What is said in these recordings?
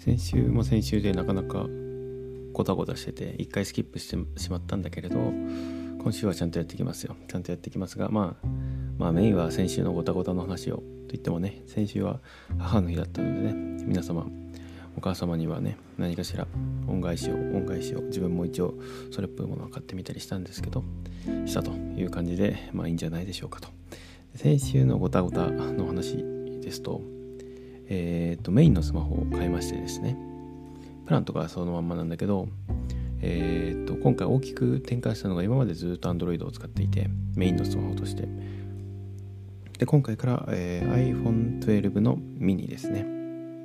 先週も先週でなかなかゴタゴタしてて一回スキップしてしまったんだけれど今週はちゃんとやってきますよ。ちゃんとやってきますがまあまあメインは先週のゴタゴタの話をと言ってもね先週は母の日だったのでね皆様お母様にはね何かしら恩返しを恩返しを自分も一応それっぽいものを買ってみたりしたんですけどしたという感じでまあいいんじゃないでしょうかと。先週のゴタゴタの話ですとえ、ー、とメインのスマホを買いましてですね。プランとかはそのまんまなんだけどえーと、今回大きく転換したのが今までずっと Android を使っていてメインのスマホとして。で今回から、えー、iPhone12 のミニですね。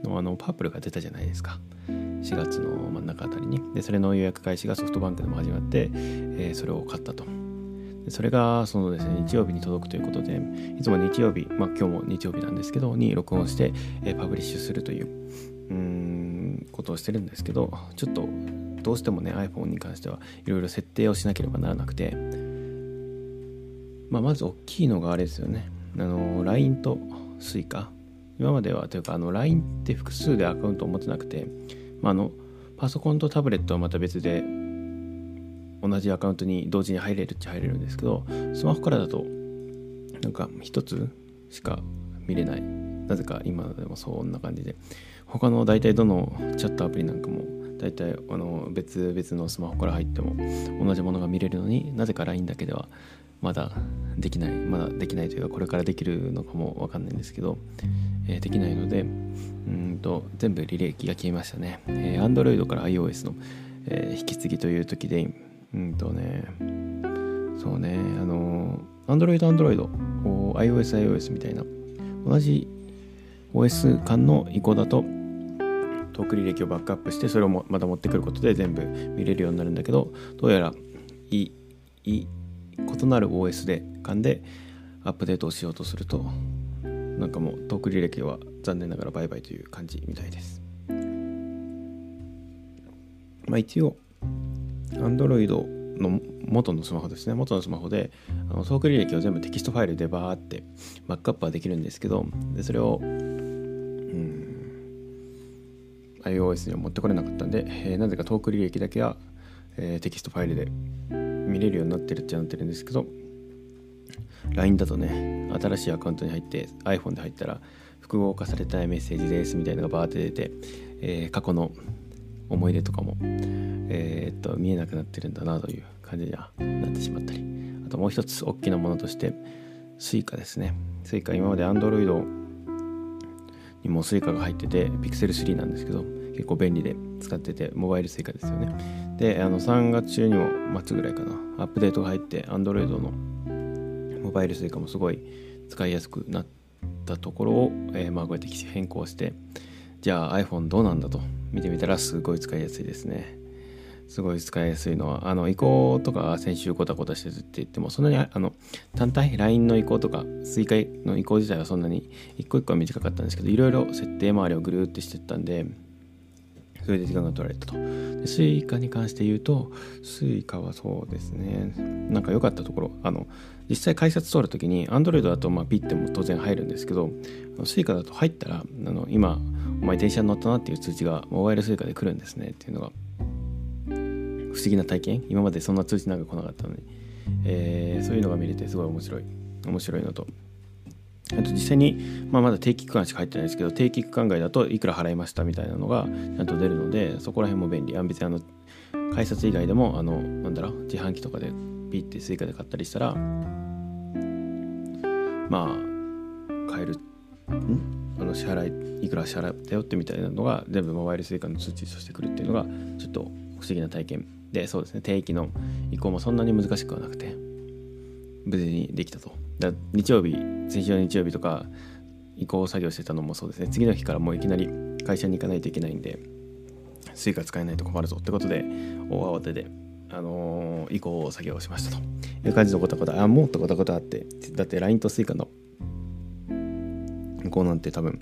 のあのパープルが出たじゃないですか。4月の真ん中あたりに。でそれの予約開始がソフトバンクでも始まって、えー、それを買ったと。それがそのですね日曜日に届くということでいつも日曜日まあ今日も日曜日なんですけどに録音して、え、パブリッシュするといううんことをしてるんですけどちょっとどうしてもね iPhone に関してはいろいろ設定をしなければならなくて、まあ、まず大きいのがあれですよね。あの LINE と Suica 今まではというかあの LINE って複数でアカウントを持ってなくて、ま、あのパソコンとタブレットはまた別で同じアカウントに同時に入れるっちゃ入れるんですけどスマホからだとなんか一つしか見れない。なぜか今でもそんな感じで。他の大体どのチャットアプリなんかも大体あの別々のスマホから入っても同じものが見れるのになぜか LINE だけではまだできない。まだできないというかこれからできるのかもわかんないんですけど、えー、できないのでうんと全部履歴が消えましたね、えー、Android から iOS の、えー、引き継ぎという時でうんとねそうねあの Android Android iOS iOS みたいな同じ OS 間の移行だとトーク履歴をバックアップしてそれをまた持ってくることで全部見れるようになるんだけどどうやらいい異なる OS で間でアップデートをしようとするとなんかもうトーク履歴は残念ながらバイバイという感じみたいです。まあ一応 Android の元のスマホですね。元のスマホであのトーク履歴を全部テキストファイルでバーってバックアップはできるんですけどでそれをうん iOS には持ってこれなかったんで、えー、なぜかトーク履歴だけは、えー、テキストファイルで見れるようになってるっちゃなってるんですけど LINE だとね新しいアカウントに入って iPhone で入ったら復号化されないメッセージですみたいなのがバーって出て、えー、過去の思い出とかも、えー、っと見えなくなってるんだなという感じにはなってしまったり。あともう一つ大きなものとして Suica ですね。Suica 今まで Android にも Suica が入ってて Pixel 3なんですけど結構便利で使っててモバイル Suica ですよね。であの3月中にも末ぐらいかなアップデートが入って Android のモバイル Suica もすごい使いやすくなったところを、えー、まあこうやって変更してじゃあ iPhone どうなんだと。見てみたらすごい使いやすいですね。すごい使いやすいのは、あの、移行とか先週ゴタゴタしてるって言っても、そんなに、あの、単体、LINE の移行とか、追加の移行自体はそんなに、一個一個は短かったんですけど、いろいろ設定周りをぐるーってしてったんで、それで時間が取られたと。で、 Suica に関して言うと、 Suica はそうですね、なんか良かったところ、あの、実際改札通るときに、Android だとまあピッても当然入るんですけど、 Suica だと入ったら、あの今、お前電車に乗ったなっていう通知がモバイル Suica で来るんですね。っていうのが不思議な体験。今までそんな通知なんか来なかったのに、えー、そういうのが見れてすごい面白い。面白いのと。あと実際に、まあ、まだ定期区間しか入ってないですけど定期区間外だといくら払いましたみたいなのがちゃんと出るのでそこら辺も便利。あ別にあの改札以外でもあのなんだろう自販機とかでピッて Suica で買ったりしたらまあ支払いいくら支払ったよってみたいなのが全部モバイル Suica の通知としてくるっていうのがちょっと不思議な体験でそうですね。定期の移行もそんなに難しくはなくて無事にできたと。だ日曜日先週の日曜日とか移行作業してたのもそうですね。次の日からもういきなり会社に行かないといけないんで Suica 使えないと困るぞってことで大慌てであのー、移行作業をしましたと。いう感じのことことあもっとことことあってだって LINE とスイカの移行なんて多分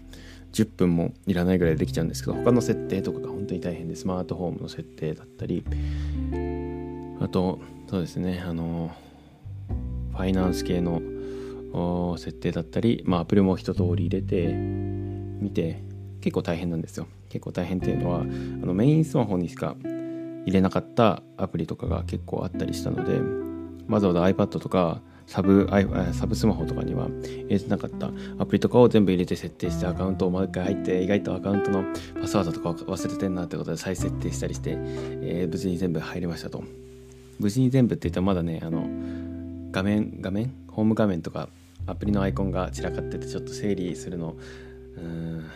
10分もいらないぐらいできちゃうんですけど他の設定とかが本当に大変でスマートホームの設定だったりあとそうですねあのファイナンス系の設定だったり、まあ、アプリも一通り入れて見て結構大変なんですよ。結構大変っていうのはあのメインスマホにしか入れなかったアプリとかが結構あったりしたのでわざわざ iPad とかサブサブスマホとかには入れてなかった。アプリとかを全部入れて設定してアカウントをもう一回入って意外とアカウントのパスワードとか忘れてんなってことで再設定したりして、えー、無事に全部入りましたと。無事に全部って言ったらまだねあの画面画面？ホーム画面とかアプリのアイコンが散らかっててちょっと整理するのうん。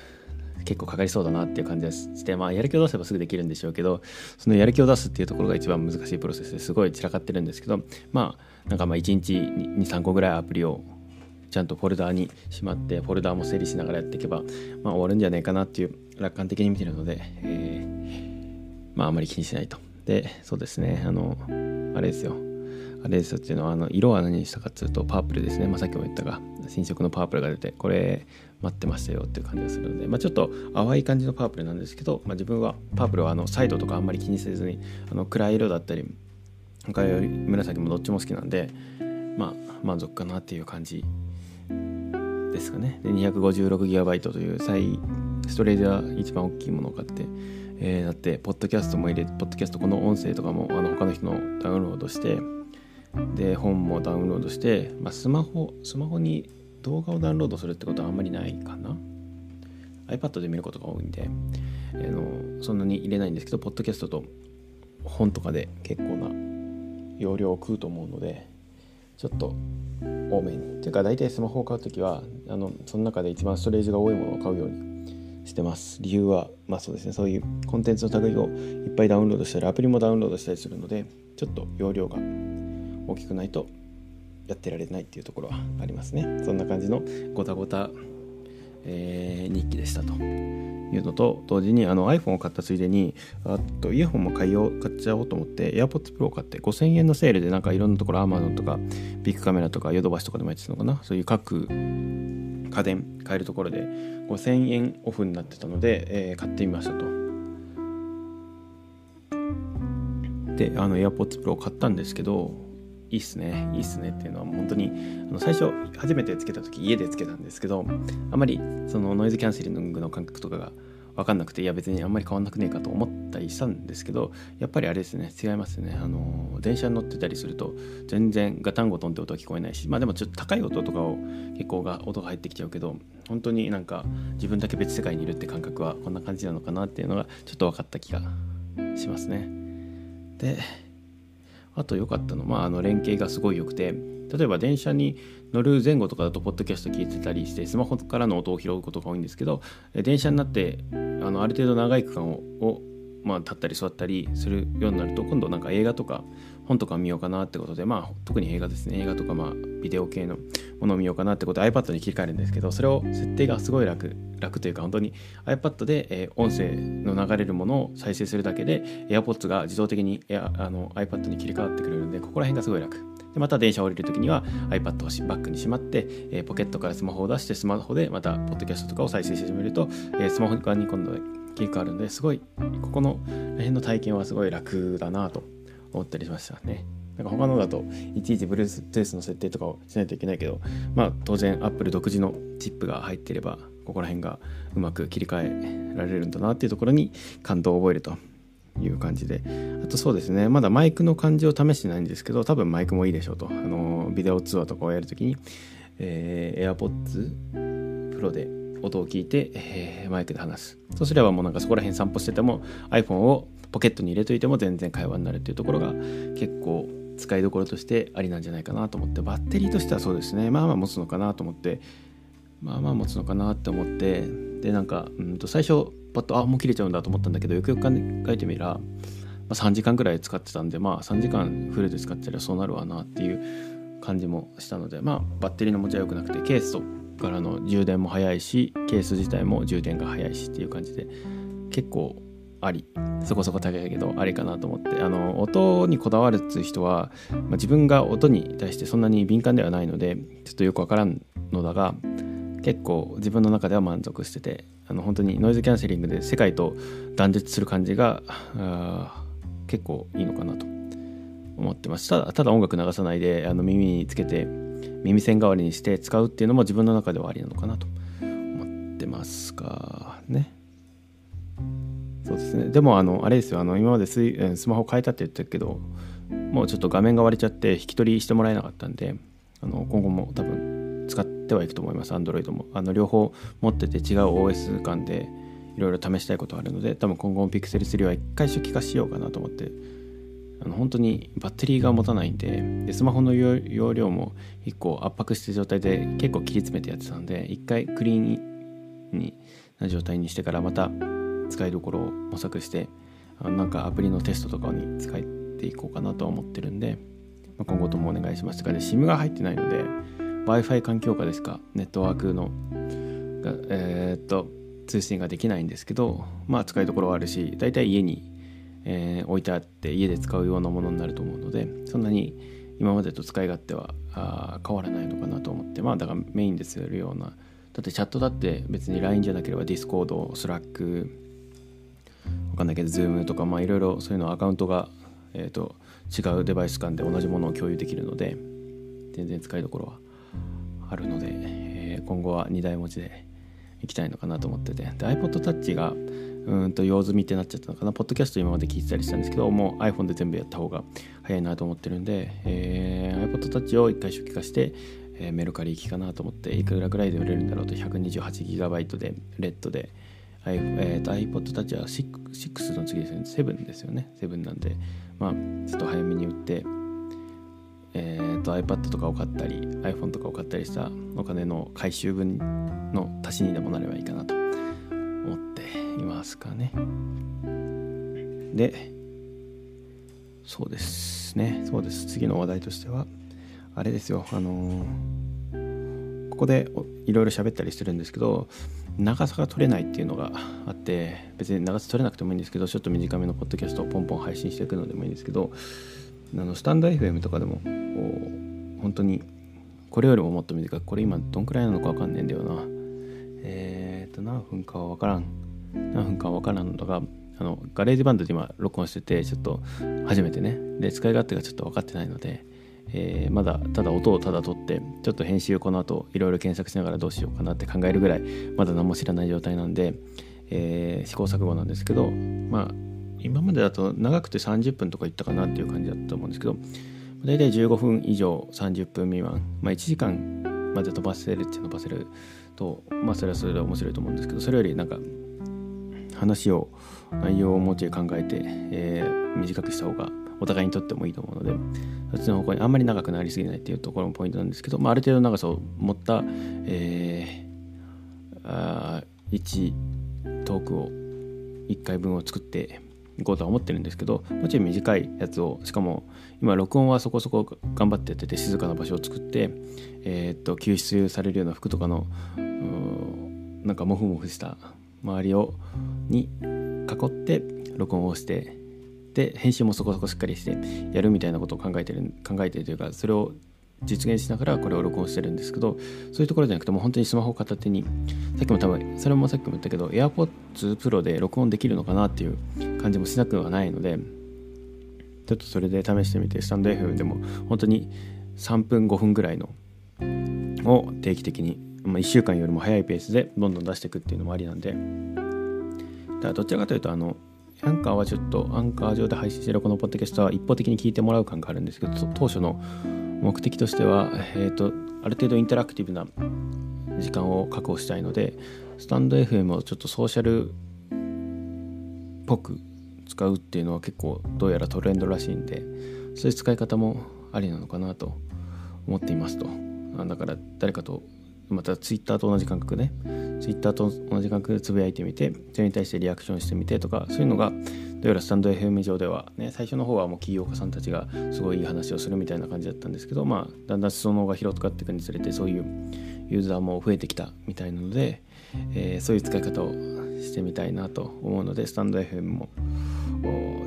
結構かかりそうだなっていう感じがしてまあやる気を出せばすぐできるんでしょうけどそのやる気を出すっていうところが一番難しいプロセスですごい散らかってるんですけどまあなんかまあ1日23個ぐらいアプリをちゃんとフォルダーにしまってフォルダーも整理しながらやっていけば、まあ、終わるんじゃないかなっていう楽観的に見てるので、えー、まああまり気にしないと。でそうですね。あのあれですよ。あれですよっていうのはあの色は何にしたかっていうとパープルですね、まあ、さっきも言ったが新色のパープルが出てこれ待ってましたよっていう感じがするので、まあ、ちょっと淡い感じのパープルなんですけど、まあ、自分はパープルはあのサイドとかあんまり気にせずにあの暗い色だったり赤より紫もどっちも好きなんでまあ満足かなっていう感じですかね。で 256GB という最ストレージは一番大きいものを買って、えー、だってポッドキャストも入れてポッドキャストこの音声とかもあの他の人のダウンロードしてで本もダウンロードして、まあ、スマホスマホに動画をダウンロードするってことはあんまりないかな。iPad で見ることが多いんで、えー、のそんなに入れないんですけどポッドキャストと本とかで結構な容量を食うと思うのでちょっと多めに。ていうか大体スマホを買う時はあのその中で一番ストレージが多いものを買うようにしてます。理由はまあそうですね。そういうコンテンツの類をいっぱいダウンロードしたりアプリもダウンロードしたりするのでちょっと容量が大きくないとやってられないっていうところはありますね。そんな感じのごたごた、えー、日記でしたというのと同時にあの iPhone を買ったついでにあとイヤホンも買いよう買っちゃおうと思って AirPods Pro を買って5000円のセールでなんかいろんなところ Amazon とかビッグカメラとかヨドバシとかでもやってたのかな？そういう各家電買えるところで5000円オフになってたので、えー、買ってみましたと。であの AirPods Pro を買ったんですけどいいっすねいいっすねっていうのは本当にあの最初初めてつけた時家でつけたんですけどあまりそのノイズキャンセリングの感覚とかが分かんなくていや別にあんまり変わんなくねえかと思ったりしたんですけどやっぱりあれですね違いますね。あの電車に乗ってたりすると全然ガタンゴトンって音は聞こえないしまあでもちょっと高い音とかを結構が音が入ってきちゃうけど本当になんか自分だけ別世界にいるって感覚はこんな感じなのかなっていうのがちょっと分かった気がしますね。であと良かったのは、あの連携がすごい良くて例えば電車に乗る前後とかだとポッドキャスト聞いてたりしてスマホからの音を拾うことが多いんですけど電車になってあのある程度長い区間ををまあ、立ったり座ったりするようになると今度なんか映画とか本とか見ようかなってことでまあ特に映画ですね。映画とかまあビデオ系のものを見ようかなってことで iPad に切り替えるんですけどそれを設定がすごい楽楽というか本当に iPad で、え、音声の流れるものを再生するだけで AirPods が自動的にあの iPad に切り替わってくれるんでここら辺がすごい楽。でまた電車降りる時には iPad をバッグにしまって、えー、ポケットからスマホを出してスマホでまたポッドキャストとかを再生し始めると、えー、スマホ側に今度切り替わるんですごいここの辺の体験はすごい楽だなと思ったりしましたね。なんか他のだといちいち Bluetooth の設定とかをしないといけないけどまあ当然 Apple 独自のチップが入っていればここら辺がうまく切り替えられるんだなっていうところに感動を覚えるという感じであとそうですねまだマイクの感じを試してないんですけど多分マイクもいいでしょうとあのビデオ通話とかをやるときに、えー、AirPods Pro で音を聞いて、えー、マイクで話す。そうすればもうなんかそこら辺散歩してても iPhone をポケットに入れといても全然会話になるっていうところが結構使いどころとしてありなんじゃないかなと思ってバッテリーとしてはそうですね。まあまあ持つのかなと思ってまあまあ持つのかなって思ってでなんかうんと最初パッとあもう切れちゃうんだと思ったんだけどよくよく考えてみら、ま、3時間ぐらい使ってたんでまあ3時間フルで使ってたらそうなるわなっていう感じもしたのでまあバッテリーの持ちは良くなくてケースとからの充電も早いしケース自体も充電が早いしっていう感じで結構あり。そこそこ高いけどありかなと思って。あの音にこだわるっていう人は、まあ、自分が音に対してそんなに敏感ではないのでちょっとよくわからんのだが結構自分の中では満足しててあの本当にノイズキャンセリングで世界と断絶する感じが結構いいのかなと思ってます。ただただ音楽流さないであの耳につけて耳栓代わりにして使うっていうのも自分の中ではありなのかなと思ってますかね。そうですね。でもあのあれですよ。あの今までススマホ変えたって言ったけどもうちょっと画面が割れちゃって引き取りしてもらえなかったんであの今後も多分使ってはいくと思います。Android も。あの両方持ってて違う OS 間でいろいろ試したいことあるので多分今後も Pixel 3は一回初期化しようかなと思ってあの本当にバッテリーが持たないんででスマホの容量も1個圧迫して状態で結構切り詰めてやってたんで一回クリーンにな状態にしてからまた使いどころを模索してあなんかアプリのテストとかに使っていこうかなとは思ってるんで、まあ、今後ともお願いしますがで SIM が入ってないので w i f i 環境下ですかネットワークのえー、っと通信ができないんですけどまあ使いどころはあるし大体家に、えー、置いてあって家で使うようなものになると思うのでそんなに今までと使い勝手はあ変わらないのかなと思ってまあだからメインでするようなだってチャットだって別に LINE じゃなければ Discord、Slack わかんないけど Zoom とかまあいろいろそういうのアカウントが、えーと、違うデバイス間で同じものを共有できるので全然使いどころはあるので、えー、今後は2台持ちでいきたいのかなと思っててで iPod Touch がうんと用済みってなっちゃったのかな。ポッドキャスト今まで聞いてたりしたんですけどもう iPhone で全部やった方が早いなと思ってるんで、えー、iPod Touch を一回初期化して、えー、メルカリ行きかなと思っていくらぐらいで売れるんだろうと。128GB でレッドで。えー、と iPod Touch は 6, 6の次ですね。7ですよね。7なんで。まあちょっと早めに売ってえーと、iPad とかを買ったり iPhone とかを買ったりしたお金の回収分の足しにでもなればいいかなと。いますかね。でそうですね。そうです。次の話題としてはあれですよ。あのー、ここでいろいろ喋ったりしてるんですけど長さが取れないっていうのがあって別に長さ取れなくてもいいんですけどちょっと短めのポッドキャストをポンポン配信していくのでもいいんですけどあのスタンド FM とかでも本当にこれよりももっと短くこれ今どんくらいなのか分かんねえんだよな。えっ、ー、と何分かは分からん。何分かは分からんのがあの GarageBand で今録音しててちょっと初めてね。で使い勝手がちょっと分かってないので、えー、まだただ音をただ録ってちょっと編集をこの後いろいろ検索しながらどうしようかなって考えるぐらいまだ何も知らない状態なんで、えー、試行錯誤なんですけどまあ今までだと長くて30分とかいったかなっていう感じだったと思うんですけど大体15分以上30分未満、まあ、1時間まで飛ばせるっちゃ飛ばせるとまあそれはそれで面白いと思うんですけどそれよりなんか話を内容をもうちょい考えて、えー、短くした方がお互いにとってもいいと思うのでそっちの方向にあんまり長くなりすぎないっていうところもポイントなんですけど、まあ、ある程度の長さを持った、えー、あ1トークを1回分を作っていこうとは思ってるんですけどもちょい短いやつをしかも今録音はそこそこ頑張ってやってて静かな場所を作って、えー、っと救出されるような服とかのなんかモフモフした周りをに囲って録音をしてで編集もそこそこしっかりしてやるみたいなことを考えてる考えてるというかそれを実現しながらこれを録音してるんですけどそういうところじゃなくてもう本当にスマホ片手にさっきも多分それもさっきも言ったけど AirPods Pro で録音できるのかなっていう感じもしなくはないのでちょっとそれで試してみてスタンド FM でも本当に3分5分ぐらいのを定期的に、まあ、1週間よりも早いペースでどんどん出していくっていうのもありなんで。だからどちらかというとあのアンカーはちょっとアンカー上で配信してるこのポッドキャストは一方的に聞いてもらう感があるんですけど当初の目的としては、えーと、ある程度インタラクティブな時間を確保したいのでスタンド FM をちょっとソーシャルっぽく使うっていうのは結構どうやらトレンドらしいんでそういう使い方もありなのかなと思っていますと。だから誰かとまたツイッターと同じ感覚で、ツイッターと同じ感覚でつぶやいてみてそれに対してリアクションしてみてとかそういうのがどうやらスタンド FM 上ではね最初の方はもう起業家さんたちがすごいいい話をするみたいな感じだったんですけどまあだんだん裾野が広がっていくにつれてそういうユーザーも増えてきたみたいなので、えー、そういう使い方をしてみたいなと思うのでスタンド FM も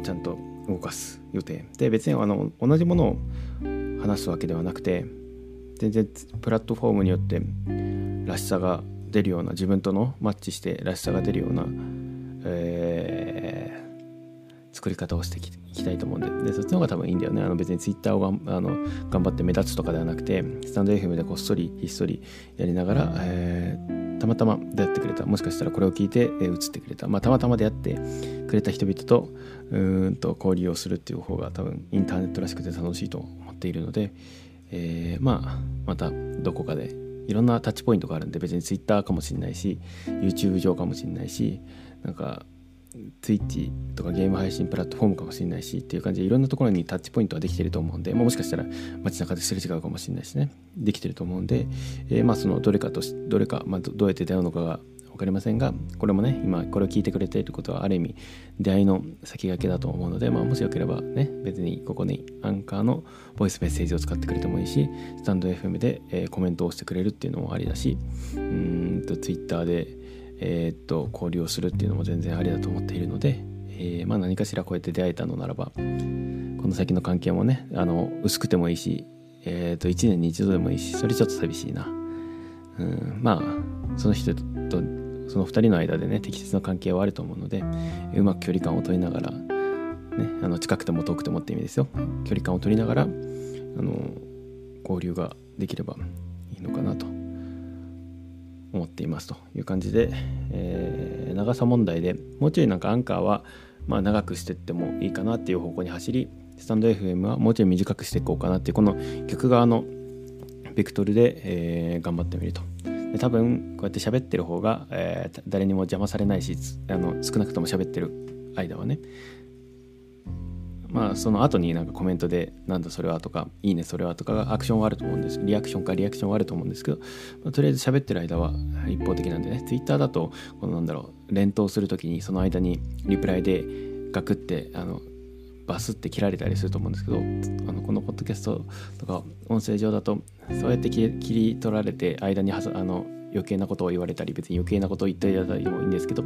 ちゃんと動かす予定。で別にあの同じものを話すわけではなくて全然プラットフォームによってらしさが出るような自分とのマッチしてらしさが出るような、え作り方をしていきたいと思うんで。でそっちの方が多分いいんだよね。あの別に Twitter をあの頑張って目立つとかではなくてスタンド FM でこっそりひっそりやりながら、えー、たまたま出会ってくれた。もしかしたらこれを聞いて、えー、移ってくれた、まあ、たまたま出会ってくれた人々とうんと交流をするっていう方が多分インターネットらしくて楽しいと思っているので、えー、まあまたどこかでいろんなタッチポイントがあるんで別に Twitter かもしれないし YouTube 上かもしれないしなんか Twitch とかゲーム配信プラットフォームかもしれないしっていう感じでいろんなところにタッチポイントはできてると思うんで、まあ、もしかしたら街中ですれ違うかもしれないしねできてると思うんで、えー、まあそのどれかとどれか、まあ、どうやって出会うのかがかりませんがこれもね今これを聞いてくれていることはある意味出会いの先駆けだと思うので、まあ、もしよければね別にここにアンカーのボイスメッセージを使ってくれてもいいしスタンド FM で、えー、コメントをしてくれるっていうのもありだしうんと Twitter でえー、っと交流をするっていうのも全然ありだと思っているので、えー、まあ、何かしらこうやって出会えたのならばこの先の関係もねあの薄くてもいいし、えー、と1年に一度でもいいしそれちょっと寂しいな。うんまあその人とその2人の間でね適切な関係はあると思うのでうまく距離感を取りながら、ね、あの近くても遠くてもって意味ですよ。距離感を取りながらあの交流ができればいいのかなと思っていますという感じで、えー、長さ問題でもうちょいなんかアンカーはまあ長くしてってもいいかなっていう方向に走りスタンド FM はもうちょい短くしていこうかなっていうこの逆側のベクトルで、えー、頑張ってみると。多分こうやって喋ってる方が、えー、誰にも邪魔されないしあの少なくとも喋ってる間はね。まあその後になんかコメントで「なんだそれは」とか「いいねそれは」とかがアクションはあると思うんですリアクションかリアクションはあると思うんですけど、まあ、とりあえず喋ってる間は一方的なんでね Twitter だとこのなんだろう連投する時にその間にリプライでガクってあのバスって切られたりすると思うんですけどあのこのポッドキャストとか音声上だとそうやって切り取られて間にあの余計なことを言われたり別に余計なことを言っていただいてもいいんですけど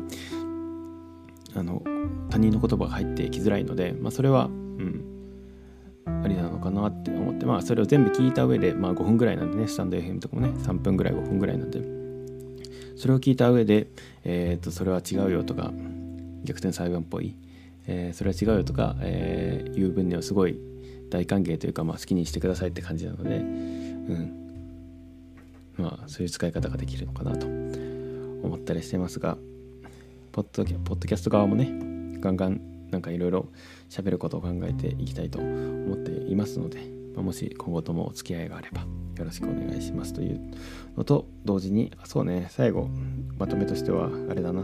あの他人の言葉が入ってきづらいので、まあ、それは、うん、ありなのかなって思って、まあ、それを全部聞いた上で、まあ、5分ぐらいなんでねスタンド FM とかもね3分ぐらい5分ぐらいなんでそれを聞いた上で、えー、とそれは違うよとか逆転裁判っぽい、えー、それは違うよとか、えー、いう分にはすごい大歓迎というか、まあ、好きにしてくださいって感じなので、うん。まあ、そういう使い方ができるのかなと思ったりしてますがポッドキャスト側もねガンガンなんかいろいろ喋ることを考えていきたいと思っていますので、まあ、もし今後ともお付き合いがあればよろしくお願いしますというのと同時にあそうね最後まとめとしてはあれだな。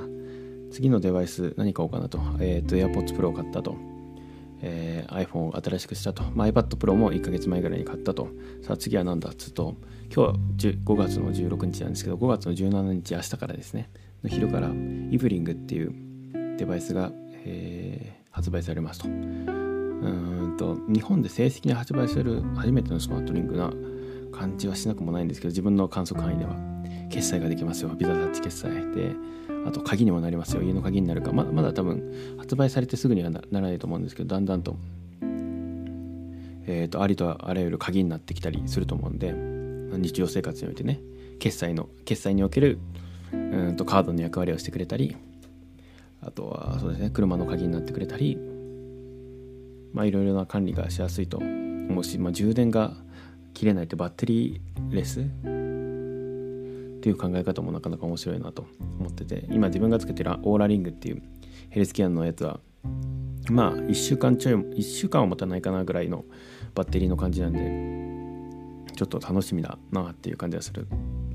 次のデバイス何買おうかなと,、えーと、AirPods Pro を買ったと、えー、iPhone を新しくしたと、まあ、iPad Pro も1ヶ月前ぐらいに買ったと。さあ次は何だ？っつうと今日は5月の16日なんですけど5月の17日明日からですね。の昼からイブリングっていうデバイスが、えー、発売されますと。うんと日本で正式に発売する初めてのスマートリングな感じはしなくもないんですけど自分の観測範囲では決済ができますよ。ビザタッチ決済で。あと鍵にもなりますよ。家の鍵になるか。ままだ多分発売されてすぐにはならないと思うんですけどだんだんと,、えーと、ありとあらゆる鍵になってきたりすると思うんで日常生活においてね決済の決済におけるうんとカードの役割をしてくれたりあとはそうですね車の鍵になってくれたりまあいろいろな管理がしやすいと思うし、まあ、充電が切れないとバッテリーレスっていう考え方もなかなか面白いなと思ってて今自分がつけてるオーラリングっていうヘルスケアのやつはまあ1週間ちょい1週間は持たないかなぐらいのバッテリーの感じなんでちょっと楽しみだなっていう感じがする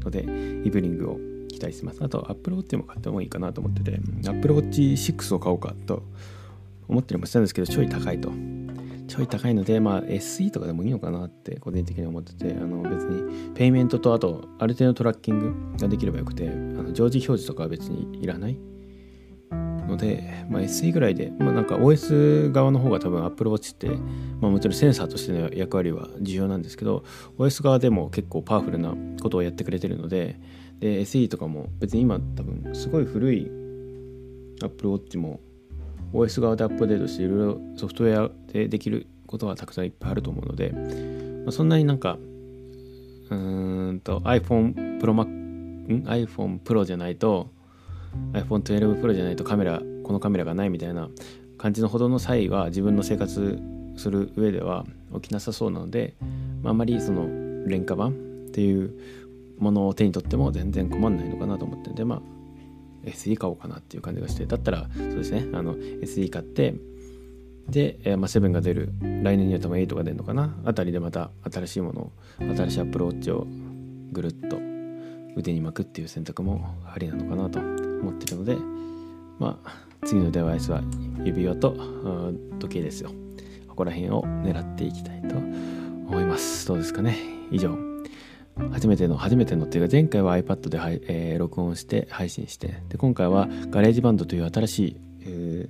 のでイブリングを期待してます。あと Apple Watch も買ってもいいかなと思ってて Apple Watch 6を買おうかと思ってりもしたんですけどちょい高いと。ちょい高いのでまあ SE とかでもいいのかなって個人的に思っててあの別にペイメントとあとある程度トラッキングができればよくてあの常時表示とかは別にいらない。ので、まあ、SE ぐらいで、まあ、なんか OS 側の方が多分 Apple Watch って、まあ、もちろんセンサーとしての役割は重要なんですけど OS 側でも結構パワフルなことをやってくれてるのでで SE とかも別に今多分すごい古い Apple Watch も OS 側でアップデートしていろいろソフトウェアでできることはたくさんいっぱいあると思うので、まあ、そんなになんかうんと iPhone Pro Max iPhone Pro じゃないと iPhone12 Pro じゃないとカメラこのカメラがないみたいな感じのほどの際は自分の生活する上では起きなさそうなので、まあ、あまりその廉価版っていうものを手に取っても全然困んないのかなと思ってんでまあ SE 買おうかなっていう感じがしてだったらそうですねあの SE 買ってで、えー、まあ、7が出る来年には多分8が出るのかなあたりでまた新しいものを新しいアプローチをぐるっと腕に巻くっていう選択もありなのかなと思ってるのでまあ次のデバイスは指輪と時計ですよ。ここら辺を狙っていきたいと思います。どうですかね？以上。初めての初めてのっていうか前回は iPad で、えー、録音して配信してで今回は GarageBand という新しい、えー、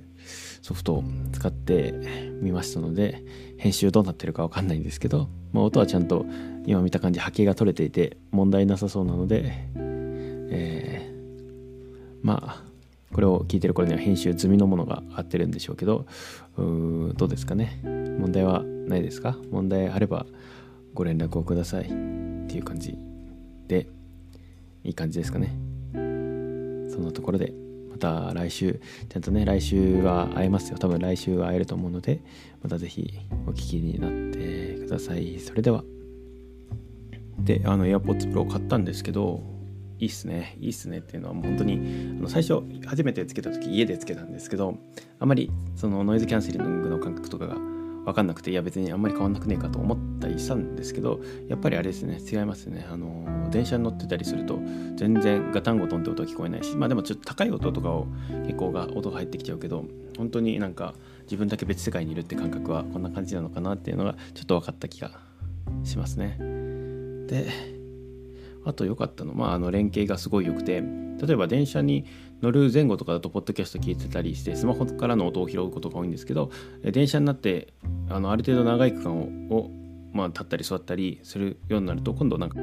ソフトを使ってみましたので編集どうなってるかわかんないんですけど、まあ、音はちゃんと今見た感じ波形が取れていて問題なさそうなので、えー、まあこれを聞いてる頃には編集済みのものがあってるんでしょうけどうどうですかね。問題はないですか？問題あればご連絡をください。っていう感じでいい感じですかね。そのところでまた来週ちゃんとね来週は会えますよ。多分来週は会えると思うのでまた是非お聞きになってください。それでは。であの AirPods Pro 買ったんですけどいいっすね。いいっすね。っていうのはもう本当にあの最初初めてつけた時家でつけたんですけどあまりそのノイズキャンセリングの感覚とかが分かんなくていや別にあんまり変わんなくねえかと思ったりしたんですけどやっぱりあれですね違いますね。あの電車に乗ってたりすると全然ガタンゴトンって音聞こえないしまあでもちょっと高い音とかを結構が音が入ってきちゃうけど本当になんか自分だけ別世界にいるって感覚はこんな感じなのかなっていうのがちょっと分かった気がしますね。であと良かったの、まあ、あの連携がすごい良くて例えば電車に乗る前後とかだとポッドキャスト聞いてたりしてスマホからの音を拾うことが多いんですけど電車になってあのある程度長い区間をを、まあ、立ったり座ったりするようになると今度なんか